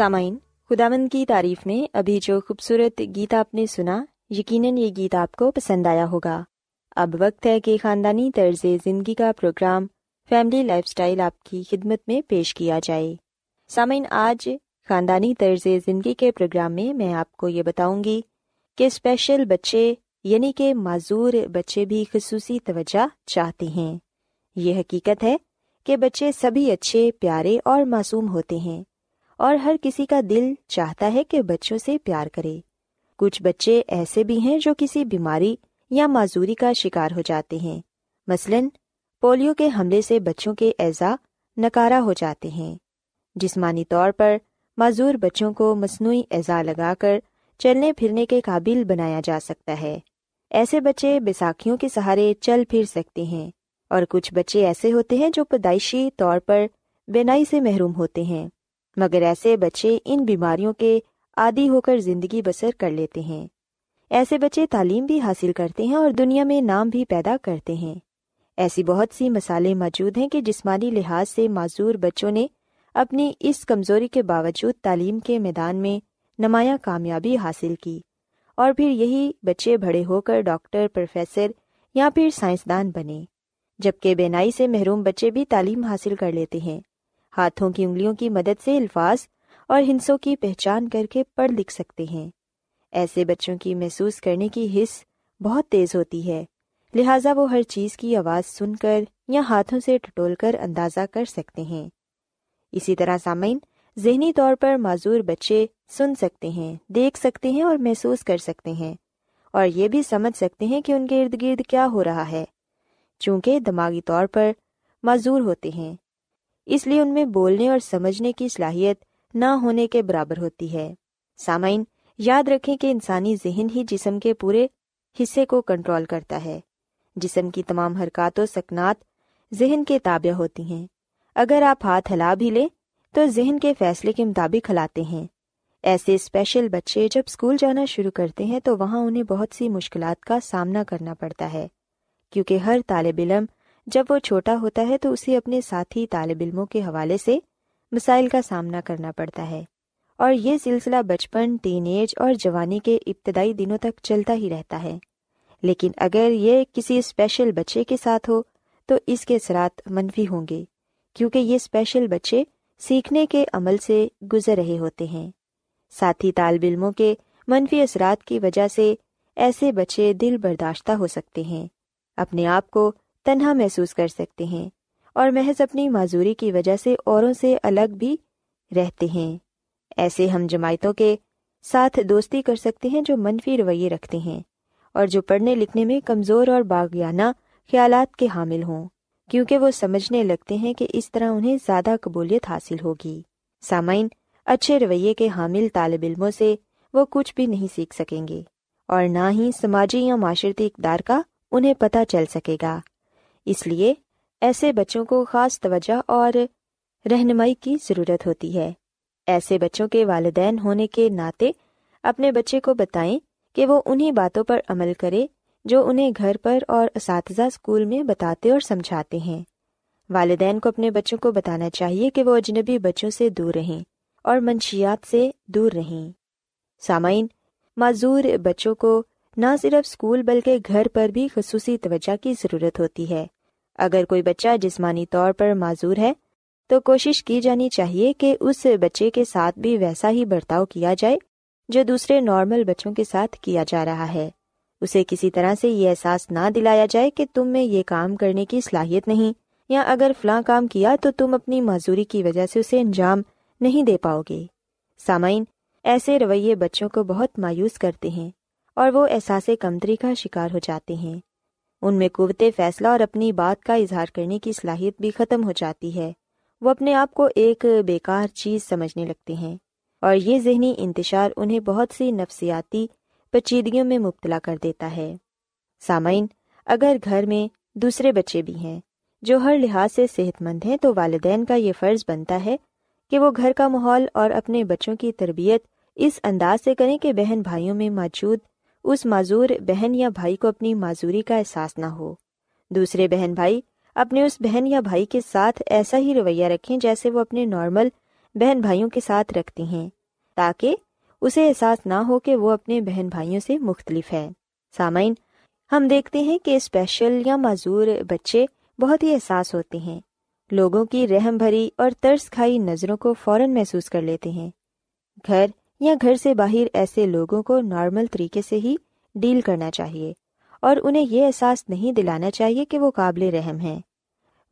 سامعین، خداوند کی تعریف میں ابھی جو خوبصورت گیت آپ نے سنا، یقیناً یہ گیت آپ کو پسند آیا ہوگا۔ اب وقت ہے کہ خاندانی طرز زندگی کا پروگرام، فیملی لائف اسٹائل آپ کی خدمت میں پیش کیا جائے۔ سامعین، آج خاندانی طرز زندگی کے پروگرام میں میں آپ کو یہ بتاؤں گی کہ اسپیشل بچے یعنی کہ معذور بچے بھی خصوصی توجہ چاہتے ہیں۔ یہ حقیقت ہے کہ بچے سبھی اچھے، پیارے اور معصوم ہوتے ہیں۔ اور ہر کسی کا دل چاہتا ہے کہ بچوں سے پیار کرے۔ کچھ بچے ایسے بھی ہیں جو کسی بیماری یا معذوری کا شکار ہو جاتے ہیں۔ مثلاً، پولیو کے حملے سے بچوں کے اعضا نکارا ہو جاتے ہیں۔ جسمانی طور پر معذور بچوں کو مصنوعی اعضا لگا کر چلنے پھرنے کے قابل بنایا جا سکتا ہے۔ ایسے بچے بیساکھیوں کے سہارے چل پھر سکتے ہیں۔ اور کچھ بچے ایسے ہوتے ہیں جو پیدائشی طور پر بینائی سے محروم ہوتے ہیں۔ مگر ایسے بچے ان بیماریوں کے عادی ہو کر زندگی بسر کر لیتے ہیں۔ ایسے بچے تعلیم بھی حاصل کرتے ہیں اور دنیا میں نام بھی پیدا کرتے ہیں۔ ایسی بہت سی مثالیں موجود ہیں کہ جسمانی لحاظ سے معذور بچوں نے اپنی اس کمزوری کے باوجود تعلیم کے میدان میں نمایاں کامیابی حاصل کی۔ اور پھر یہی بچے بڑے ہو کر ڈاکٹر، پروفیسر یا پھر سائنسدان بنے، جبکہ بینائی سے محروم بچے بھی تعلیم حاصل کر لیتے ہیں۔ ہاتھوں کی انگلیوں کی مدد سے الفاظ اور ہنسوں کی پہچان کر کے پڑھ لکھ سکتے ہیں۔ ایسے بچوں کی محسوس کرنے کی حص بہت تیز ہوتی ہے۔ لہٰذا وہ ہر چیز کی آواز سن کر یا ہاتھوں سے ٹٹول کر اندازہ کر سکتے ہیں۔ اسی طرح سامعین، ذہنی طور پر معذور بچے سن سکتے ہیں، دیکھ سکتے ہیں اور محسوس کر سکتے ہیں۔ اور یہ بھی سمجھ سکتے ہیں کہ ان کے ارد گرد کیا ہو رہا ہے۔ چونکہ دماغی طور پر معذور ہوتے ہیں۔ اس لیے ان میں بولنے اور سمجھنے کی صلاحیت نہ ہونے کے برابر ہوتی ہے۔ سامعین، یاد رکھیں کہ انسانی ذہن ہی جسم کے پورے حصے کو کنٹرول کرتا ہے۔ جسم کی تمام حرکات و سکنات ذہن کے تابع ہوتی ہیں۔ اگر آپ ہاتھ ہلا بھی لیں، تو ذہن کے فیصلے کے مطابق ہلاتے ہیں۔ ایسے اسپیشل بچے جب اسکول جانا شروع کرتے ہیں، تو وہاں انہیں بہت سی مشکلات کا سامنا کرنا پڑتا ہے۔ کیونکہ ہر طالب علم جب وہ چھوٹا ہوتا ہے تو اسے اپنے ساتھی طالب علموں کے حوالے سے مسائل کا سامنا کرنا پڑتا ہے اور یہ سلسلہ بچپن، ٹین ایج اور جوانی کے ابتدائی دنوں تک چلتا ہی رہتا ہے۔ لیکن اگر یہ کسی اسپیشل بچے کے ساتھ ہو تو اس کے اثرات منفی ہوں گے، کیونکہ یہ اسپیشل بچے سیکھنے کے عمل سے گزر رہے ہوتے ہیں۔ ساتھی طالب علموں کے منفی اثرات کی وجہ سے ایسے بچے دل برداشتہ ہو سکتے ہیں۔ اپنے آپ کو تنہا محسوس کر سکتے ہیں اور محض اپنی معذوری کی وجہ سے اوروں سے الگ بھی رہتے ہیں۔ ایسے ہم جماعتوں کے ساتھ دوستی کر سکتے ہیں جو منفی رویے رکھتے ہیں اور جو پڑھنے لکھنے میں کمزور اور باغیانہ خیالات کے حامل ہوں، کیونکہ وہ سمجھنے لگتے ہیں کہ اس طرح انہیں زیادہ قبولیت حاصل ہوگی۔ سامعین، اچھے رویے کے حامل طالب علموں سے وہ کچھ بھی نہیں سیکھ سکیں گے اور نہ ہی سماجی یا معاشرتی اقدار کا انہیں پتہ چل سکے گا۔ اس لیے ایسے بچوں کو خاص توجہ اور رہنمائی کی ضرورت ہوتی ہے۔ ایسے بچوں کے والدین ہونے کے ناطے اپنے بچے کو بتائیں کہ وہ انہیں باتوں پر عمل کرے جو انہیں گھر پر اور اساتذہ اسکول میں بتاتے اور سمجھاتے ہیں۔ والدین کو اپنے بچوں کو بتانا چاہیے کہ وہ اجنبی بچوں سے دور رہیں اور منشیات سے دور رہیں۔ سامعین، معذور بچوں کو نہ صرف اسکول بلکہ گھر پر بھی خصوصی توجہ کی ضرورت ہوتی ہے۔ اگر کوئی بچہ جسمانی طور پر معذور ہے، تو کوشش کی جانی چاہیے کہ اس بچے کے ساتھ بھی ویسا ہی برتاؤ کیا جائے جو دوسرے نارمل بچوں کے ساتھ کیا جا رہا ہے۔ اسے کسی طرح سے یہ احساس نہ دلایا جائے کہ تم میں یہ کام کرنے کی صلاحیت نہیں، یا اگر فلاں کام کیا تو تم اپنی معذوری کی وجہ سے اسے انجام نہیں دے پاؤ گے۔ سامعین، ایسے رویے بچوں کو بہت مایوس کرتے ہیں۔ اور وہ احساس کمتری کا شکار ہو جاتے ہیں۔ ان میں قوت فیصلہ اور اپنی بات کا اظہار کرنے کی صلاحیت بھی ختم ہو جاتی ہے۔ وہ اپنے آپ کو ایک بیکار چیز سمجھنے لگتے ہیں۔ اور یہ ذہنی انتشار انہیں بہت سی نفسیاتی پیچیدگیوں میں مبتلا کر دیتا ہے۔ سامعین، اگر گھر میں دوسرے بچے بھی ہیں جو ہر لحاظ سے صحت مند ہیں تو والدین کا یہ فرض بنتا ہے کہ وہ گھر کا ماحول اور اپنے بچوں کی تربیت اس انداز سے کریں کہ بہن بھائیوں میں موجود اس معذور بہن یا بھائی کو اپنی معذوری کا احساس نہ ہو۔ دوسرے بہن بھائی اپنے اس بہن یا بھائی کے ساتھ ایسا ہی رویہ رکھیں جیسے وہ اپنے نارمل بہن بھائیوں کے ساتھ رکھتے ہیں، تاکہ اسے احساس نہ ہو کہ وہ اپنے بہن بھائیوں سے مختلف ہے سامعین، ہم دیکھتے ہیں کہ اسپیشل یا معذور بچے بہت ہی احساس ہوتے ہیں۔ لوگوں کی رحم بھری اور ترس کھائی نظروں کو فوراً محسوس کر لیتے ہیں۔ گھر یا گھر سے باہر ایسے لوگوں کو نارمل طریقے سے ہی ڈیل کرنا چاہیے اور انہیں یہ احساس نہیں دلانا چاہیے کہ وہ قابل رحم ہیں۔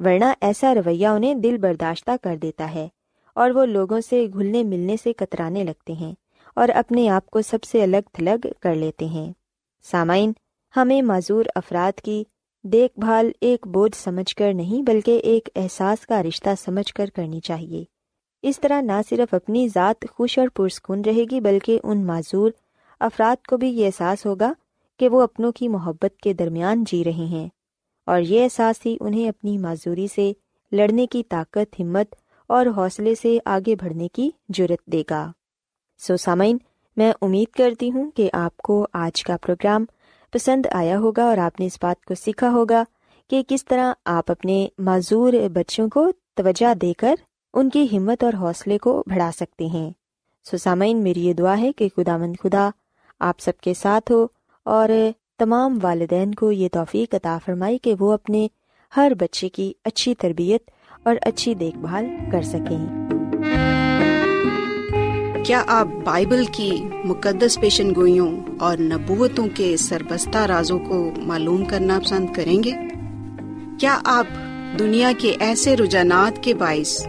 ورنہ ایسا رویہ انہیں دل برداشتہ کر دیتا ہے اور وہ لوگوں سے گھلنے ملنے سے کترانے لگتے ہیں اور اپنے آپ کو سب سے الگ تھلگ کر لیتے ہیں۔ سامعین، ہمیں معذور افراد کی دیکھ بھال ایک بوجھ سمجھ کر نہیں بلکہ ایک احساس کا رشتہ سمجھ کر کرنی چاہیے۔ اس طرح نہ صرف اپنی ذات خوش اور پرسکون رہے گی، بلکہ ان معذور افراد کو بھی یہ احساس ہوگا کہ وہ اپنوں کی محبت کے درمیان جی رہے ہیں۔ اور یہ احساس ہی انہیں اپنی معذوری سے، لڑنے کی طاقت، ہمت اور حوصلے سے آگے بڑھنے کی جرت دے گا۔ سو سامعین، میں امید کرتی ہوں کہ آپ کو آج کا پروگرام پسند آیا ہوگا اور آپ نے اس بات کو سیکھا ہوگا کہ کس طرح آپ اپنے معذور بچوں کو توجہ دے کر ان کی ہمت اور حوصلے کو بڑھا سکتے ہیں۔ سسامین، میری یہ دعا ہے کہ خدا مند خدا آپ سب کے ساتھ ہو اور تمام والدین کو یہ توفیق عطا فرمائی کہ وہ اپنے ہر بچے کی اچھی تربیت اور اچھی دیکھ بھال کر سکیں۔ کیا آپ بائبل کی مقدس پیشن گوئیوں اور نبوتوں کے سربستہ رازوں کو معلوم کرنا پسند کریں گے؟ کیا آپ دنیا کے ایسے رجحانات کے باعث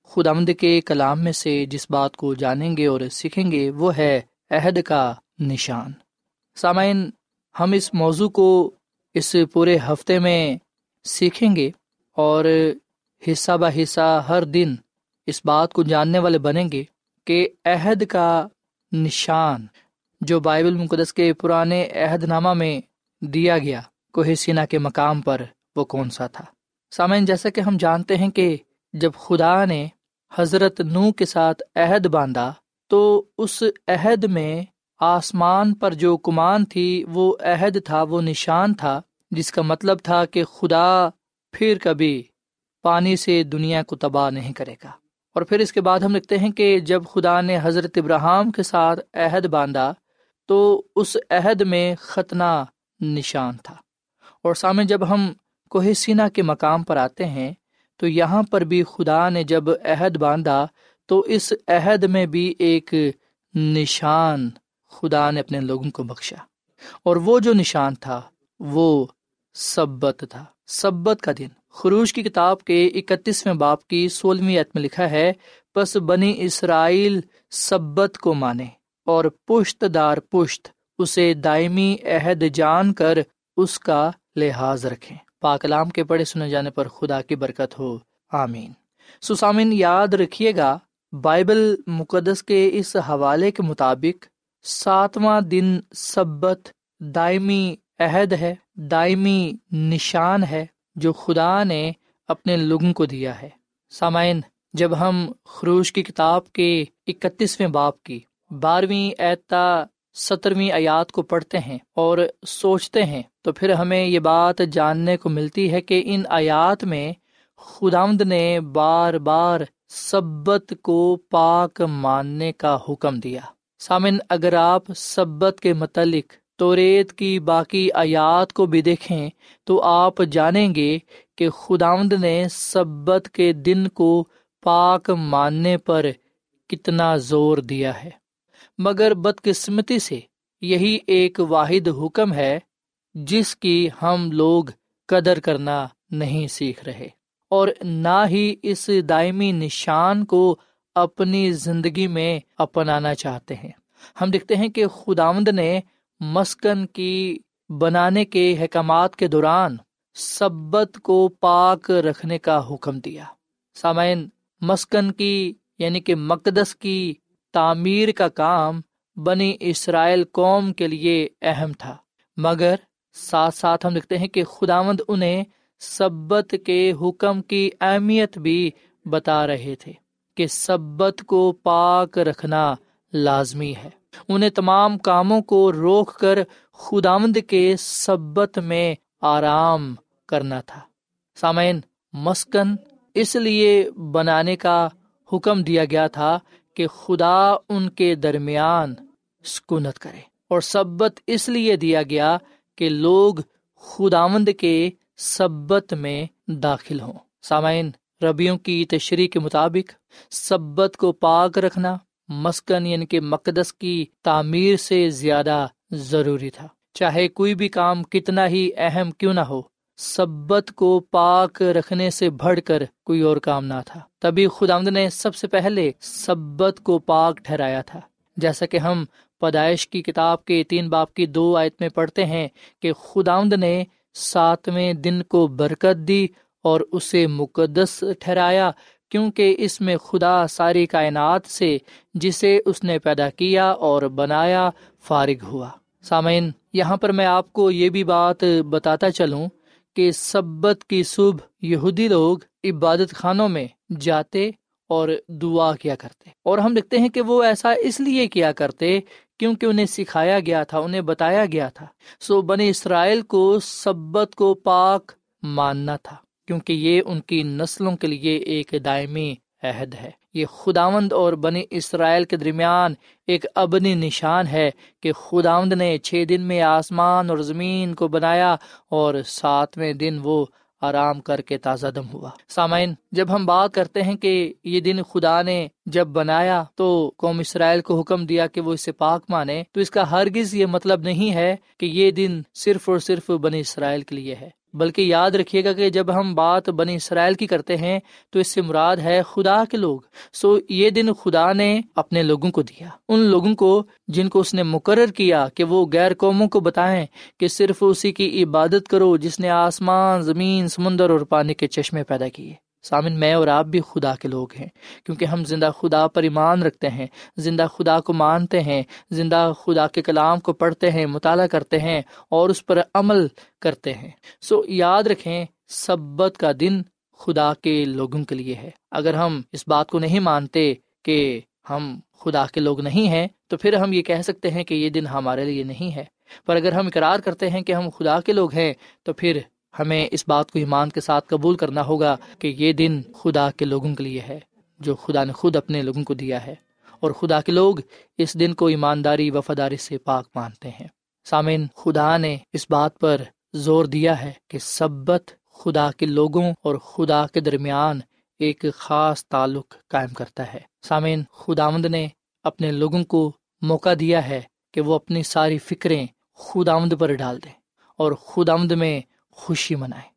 خدامد کے کلام میں سے جس بات کو جانیں گے اور سیکھیں گے، وہ ہے عہد کا نشان۔ سامعین، ہم اس موضوع کو اس پورے ہفتے میں سیکھیں گے اور حصہ بہ حصہ ہر دن اس بات کو جاننے والے بنیں گے کہ عہد کا نشان جو بائبل مقدس کے پرانے عہد نامہ میں دیا گیا، کوہ سینا کے مقام پر وہ کون سا تھا؟ سامعین، جیسا کہ ہم جانتے ہیں کہ جب خدا نے حضرت نو کے ساتھ عہد باندھا تو اس عہد میں آسمان پر جو کمان تھی، وہ عہد تھا، وہ نشان تھا، جس کا مطلب تھا کہ خدا پھر کبھی پانی سے دنیا کو تباہ نہیں کرے گا۔ اور پھر اس کے بعد ہم لکھتے ہیں کہ جب خدا نے حضرت ابراہم کے ساتھ عہد باندھا تو اس عہد میں ختنہ نشان تھا۔ اور سامنے جب ہم کوہ سینا کے مقام پر آتے ہیں تو یہاں پر بھی خدا نے جب عہد باندھا تو اس عہد میں بھی ایک نشان خدا نے اپنے لوگوں کو بخشا۔ اور وہ جو نشان تھا، وہ سبت تھا۔ سبت کا دن۔ خروش کی کتاب کے اکتیسویں باپ کی سولہویں عت میں لکھا ہے بس بنی اسرائیل سبت کو مانے اور پشت دار پشت اسے دائمی عہد جان کر اس کا لحاظ رکھیں۔ پاکلام کے پڑھے سنے جانے پر خدا کی برکت ہو۔ آمین۔ سسامن، یاد رکھیے گا، بائبل مقدس کے اس حوالے کے مطابق ساتواں دن سبت دائمی عہد ہے، دائمی نشان ہے، جو خدا نے اپنے لوگوں کو دیا ہے۔ سامعین، جب ہم خروش کی کتاب کے اکتیسویں باپ کی بارہویں اعتا سترویں آیات کو پڑھتے ہیں اور سوچتے ہیں تو پھر ہمیں یہ بات جاننے کو ملتی ہے کہ ان آیات میں خدامد نے بار بار سبت کو پاک ماننے کا حکم دیا۔ سامن اگر آپ سبت کے متعلق تو ریت کی باقی آیات کو بھی دیکھیں تو آپ جانیں گے کہ خداوند نے سبت کے دن کو پاک ماننے پر کتنا زور دیا ہے۔ مگر بدقسمتی سے یہی ایک واحد حکم ہے جس کی ہم لوگ قدر کرنا نہیں سیکھ رہے اور نہ ہی اس دائمی نشان کو اپنی زندگی میں اپنانا چاہتے ہیں۔ ہم دیکھتے ہیں کہ خداوند نے مسکن کی بنانے کے احکامات کے دوران سبت کو پاک رکھنے کا حکم دیا۔ سامعین، مسکن کی یعنی کہ مقدس کی تعمیر کا کام بنی اسرائیل قوم کے لیے اہم تھا۔ مگر ساتھ ساتھ ہم لکھتے ہیں کہ خداوند انہیں سبت کے حکم کی اہمیت بھی بتا رہے تھے کہ سبت کو پاک رکھنا لازمی ہے۔ انہیں تمام کاموں کو روک کر خداوند کے سبت میں آرام کرنا تھا۔ سامعین، مسکن اس لیے بنانے کا حکم دیا گیا تھا کہ خدا ان کے درمیان سکونت کرے اور سبت اس لیے دیا گیا کہ لوگ خداوند کے سبت میں داخل ہوں۔ سامعین، ربیوں کی تشریح کے مطابق سبت کو پاک رکھنا مسکن یعنی کہ مقدس کی تعمیر سے زیادہ ضروری تھا۔ چاہے کوئی بھی کام کتنا ہی اہم کیوں نہ ہو، سبت کو پاک رکھنے سے بڑھ کر کوئی اور کام نہ تھا۔ تبھی خدامد نے سب سے پہلے سبت کو پاک ٹھہرایا تھا۔ جیسا کہ ہم پیدائش کی کتاب کے تین باپ کی دو آیت میں پڑھتے ہیں کہ خداوند نے ساتویں دن کو برکت دی اور اسے مقدس ٹھہرایا، کیونکہ اس میں خدا ساری کائنات سے، جسے اس نے پیدا کیا اور بنایا، فارغ ہوا۔ سامعین، یہاں پر میں آپ کو یہ بھی بات بتاتا چلوں کہ سبت کی صبح یہودی لوگ عبادت خانوں میں جاتے اور دعا کیا کرتے۔ اور ہم دیکھتے ہیں کہ وہ ایسا اس لیے کیا کرتے کیونکہ انہیں سکھایا گیا تھا، انہیں بتایا گیا تھا۔ سو بنی اسرائیل کو سبت کو پاک ماننا تھا، کیونکہ یہ ان کی نسلوں کے لیے ایک دائمی عہد ہے۔ یہ خداوند اور بنی اسرائیل کے درمیان ایک ابنی نشان ہے کہ خداوند نے چھ دن میں آسمان اور زمین کو بنایا اور ساتویں دن وہ آرام کر کے تازہ دم ہوا۔ سامعین، جب ہم بات کرتے ہیں کہ یہ دن خدا نے جب بنایا تو قوم اسرائیل کو حکم دیا کہ وہ اسے پاک مانے، تو اس کا ہرگز یہ مطلب نہیں ہے کہ یہ دن صرف اور صرف بنی اسرائیل کے لیے ہے۔ بلکہ یاد رکھیے گا کہ جب ہم بات بنی اسرائیل کی کرتے ہیں تو اس سے مراد ہے خدا کے لوگ۔ سو یہ دن خدا نے اپنے لوگوں کو دیا۔ ان لوگوں کو جن کو اس نے مقرر کیا کہ وہ غیر قوموں کو بتائیں کہ صرف اسی کی عبادت کرو جس نے آسمان، زمین، سمندر اور پانی کے چشمے پیدا کیے۔ سامن، میں اور آپ بھی خدا کے لوگ ہیں، کیونکہ ہم زندہ خدا پر ایمان رکھتے ہیں، زندہ خدا کو مانتے ہیں، زندہ خدا کے کلام کو پڑھتے ہیں، مطالعہ کرتے ہیں اور اس پر عمل کرتے ہیں۔ سو یاد رکھیں، سبت کا دن خدا کے لوگوں کے لیے ہے۔ اگر ہم اس بات کو نہیں مانتے کہ ہم خدا کے لوگ نہیں ہیں، تو پھر ہم یہ کہہ سکتے ہیں کہ یہ دن ہمارے لیے نہیں ہے۔ پر اگر ہم اقرار کرتے ہیں کہ ہم خدا کے لوگ ہیں، تو پھر ہمیں اس بات کو ایمان کے ساتھ قبول کرنا ہوگا کہ یہ دن خدا کے لوگوں کے لیے ہے، جو خدا نے خود اپنے لوگوں کو دیا ہے۔ اور خدا کے لوگ اس دن کو ایمانداری، وفاداری سے پاک مانتے ہیں۔ سامعین، خدا نے اس بات پر زور دیا ہے کہ سبت خدا کے لوگوں اور خدا کے درمیان ایک خاص تعلق قائم کرتا ہے۔ سامعین، خداوند نے اپنے لوگوں کو موقع دیا ہے کہ وہ اپنی ساری فکریں خداوند پر ڈال دیں۔ اور خداوند میں خوشی منائے۔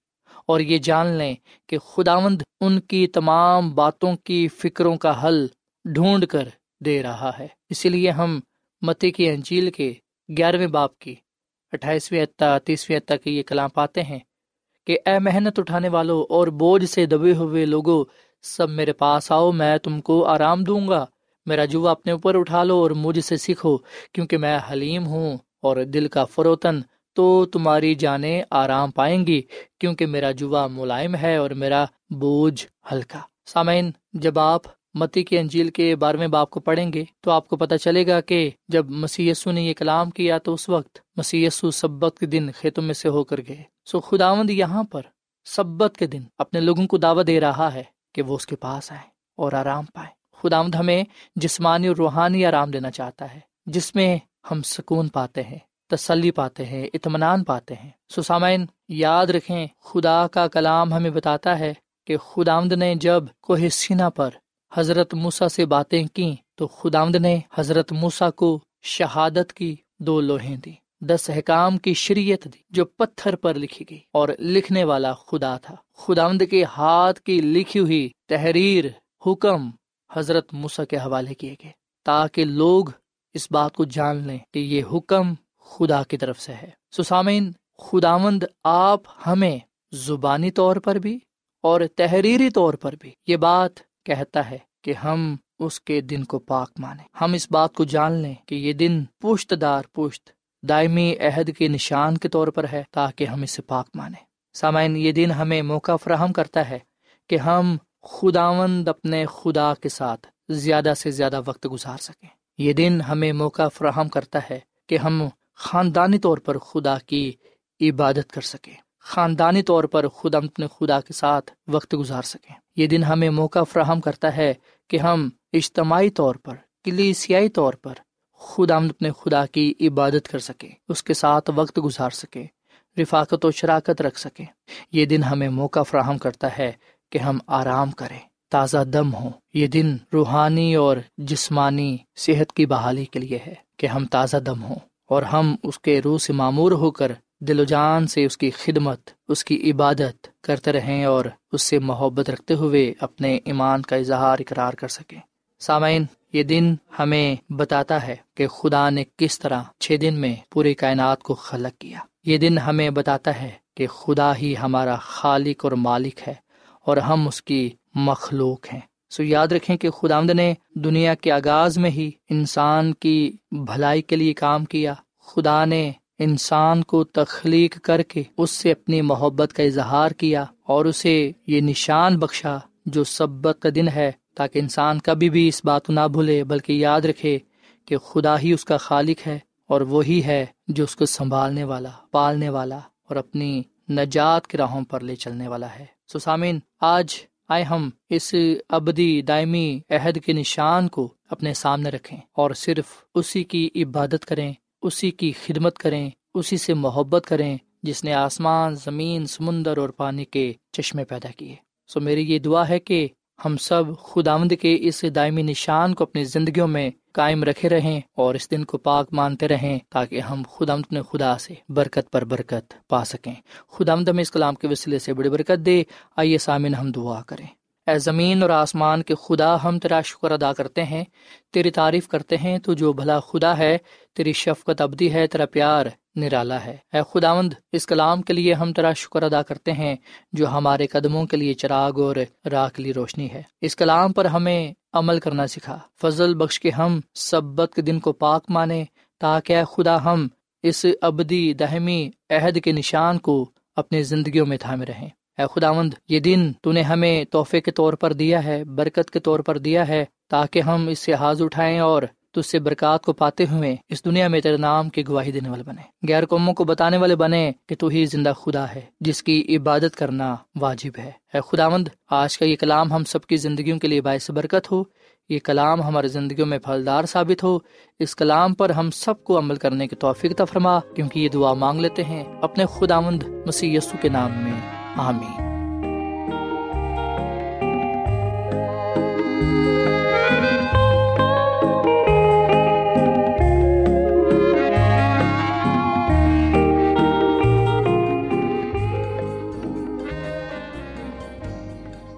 اور یہ جان لیں کہ خداوند ان کی تمام باتوں کی فکروں کا حل ڈھونڈ کر دے رہا ہے۔ اسی لیے ہم متی کی انجیل کے گیارہویں باپ کی اٹھائیسویں اتا تیسویں اتا کے یہ کلام پاتے ہیں کہ اے محنت اٹھانے والوں اور بوجھ سے دبے ہوئے لوگوں سب میرے پاس آؤ، میں تم کو آرام دوں گا۔ میرا جوا اپنے اوپر اٹھا لو اور مجھ سے سیکھو، کیونکہ میں حلیم ہوں اور دل کا فروتن تو تمہاری جانیں آرام پائیں گی، کیونکہ میرا جوا ملائم ہے اور میرا بوجھ ہلکا۔ سامعین، جب آپ متی کی انجیل کے بارہویں باپ کو پڑھیں گے تو آپ کو پتہ چلے گا کہ جب مسی نے یہ کلام کیا تو اس وقت مسی سبت کے دن کھیتوں میں سے ہو کر گئے۔ سو خداوند یہاں پر سبت کے دن اپنے لوگوں کو دعوت دے رہا ہے کہ وہ اس کے پاس آئے اور آرام پائے خداوند ہمیں جسمانی اور روحانی آرام دینا چاہتا ہے، جس میں ہم سکون پاتے ہیں۔ تسلی پاتے ہیں، اطمینان پاتے ہیں۔ سسامین، یاد رکھیں، خدا کا کلام ہمیں بتاتا ہے کہ خداوند نے جب کوہ سینا پر حضرت موسا سے باتیں کی تو خداوند نے حضرت موسا کو شہادت کی دو لوہیں دی دس حکام کی شریعت دی، جو پتھر پر لکھی گئی۔ اور لکھنے والا خدا تھا۔ خداوند کے ہاتھ کی لکھی ہوئی تحریر، حکم حضرت موسا کے حوالے کیے گئے، تاکہ لوگ اس بات کو جان لیں کہ یہ حکم خدا کی طرف سے ہے۔ سسامین خداوند آپ ہمیں زبانی طور پر بھی اور تحریری طور پر بھی یہ بات کہتا ہے کہ ہم اس کے دن کو پاک مانے ہم اس بات کو جان لیں کہ یہ دن پشت دار پشت، دائمی عہد کے نشان کے طور پر ہے تاکہ ہم اسے پاک مانے سامعین، یہ دن ہمیں موقع فراہم کرتا ہے کہ ہم خداوند اپنے خدا کے ساتھ زیادہ سے زیادہ وقت گزار سکیں۔ یہ دن ہمیں موقع فراہم کرتا ہے کہ ہم خاندانی طور پر خدا کی عبادت کر سکیں خاندانی طور پر خدا اپنے خدا کے ساتھ وقت گزار سکیں یہ دن ہمیں موقع فراہم کرتا ہے کہ ہم اجتماعی طور پر، کلیسیائی طور پر خدا اپنے خدا کی عبادت کر سکیں اس کے ساتھ وقت گزار سکیں رفاقت و شراکت رکھ سکیں یہ دن ہمیں موقع فراہم کرتا ہے کہ ہم آرام کریں، تازہ دم ہوں۔ یہ دن روحانی اور جسمانی صحت کی بحالی کے لیے ہے کہ ہم تازہ دم ہوں۔ اور ہم اس کے روح سے معمور ہو کر دل و جان سے اس کی خدمت، اس کی عبادت کرتے رہیں اور اس سے محبت رکھتے ہوئے اپنے ایمان کا اظہار اقرار کر سکیں۔ سامعین، یہ دن ہمیں بتاتا ہے کہ خدا نے کس طرح چھ دن میں پوری کائنات کو خلق کیا۔ یہ دن ہمیں بتاتا ہے کہ خدا ہی ہمارا خالق اور مالک ہے اور ہم اس کی مخلوق ہیں۔ سو یاد رکھیں کہ خدا نے دنیا کے آغاز میں ہی انسان کی بھلائی کے لیے کام کیا۔ خدا نے انسان کو تخلیق کر کے اس سے اپنی محبت کا اظہار کیا اور اسے یہ نشان بخشا جو سبت کا دن ہے تاکہ انسان کبھی بھی اس بات کو نہ بھولے، بلکہ یاد رکھے کہ خدا ہی اس کا خالق ہے اور وہی ہے جو اس کو سنبھالنے والا، پالنے والا اور اپنی نجات کے راہوں پر لے چلنے والا ہے۔ سسامین آج آئے ہم اس ابدی دائمی عہد کے نشان کو اپنے سامنے رکھیں اور صرف اسی کی عبادت کریں، اسی کی خدمت کریں، اسی سے محبت کریں جس نے آسمان، زمین، سمندر اور پانی کے چشمے پیدا کیے۔ سو میری یہ دعا ہے کہ ہم سب خداوند کے اس دائمی نشان کو اپنی زندگیوں میں قائم رکھے رہیں اور اس دن کو پاک مانتے رہیں تاکہ ہم خدا اپنے خدا سے برکت پر برکت پا سکیں۔ خدا ہمیں اس کلام کے وسیلے سے بڑی برکت دے۔ آئیے سامن ہم دعا کریں۔ اے زمین اور آسمان کے خدا، ہم تیرا شکر ادا کرتے ہیں، تیری تعریف کرتے ہیں، تو جو بھلا خدا ہے، تیری شفقت ابدی ہے، تیرا پیار نرالا ہے۔ اے خداوند، اس کلام کے لیے ہم تیرا شکر ادا کرتے ہیں جو ہمارے قدموں کے لیے چراغ اور راہ کے لیے روشنی ہے۔ اس کلام پر ہمیں عمل کرنا سکھا۔ فضل بخش کے ہم سبت کے دن کو پاک مانے تاکہ اے خدا ہم اس ابدی دہمی عہد کے نشان کو اپنی زندگیوں میں تھامے رہیں۔ اے خداوند، یہ دن تو نے ہمیں تحفے کے طور پر دیا ہے، برکت کے طور پر دیا ہے تاکہ ہم اس سے حاض اٹھائیں اور تج سے برکات کو پاتے ہوئے اس دنیا میں تیرے نام کی گواہی دینے والے بنے۔ غیر قوموں کو بتانے والے بنے کہ تو ہی زندہ خدا ہے، جس کی عبادت کرنا واجب ہے۔ اے خداوند، آج کا یہ کلام ہم سب کی زندگیوں کے لیے باعث برکت ہو۔ یہ کلام ہماری زندگیوں میں پھلدار ثابت ہو۔ اس کلام پر ہم سب کو عمل کرنے کی توفیق تفرما کیونکہ یہ دعا مانگ لیتے ہیں۔ اپنے خداوند مسیح یسو کے نام میں، آمین۔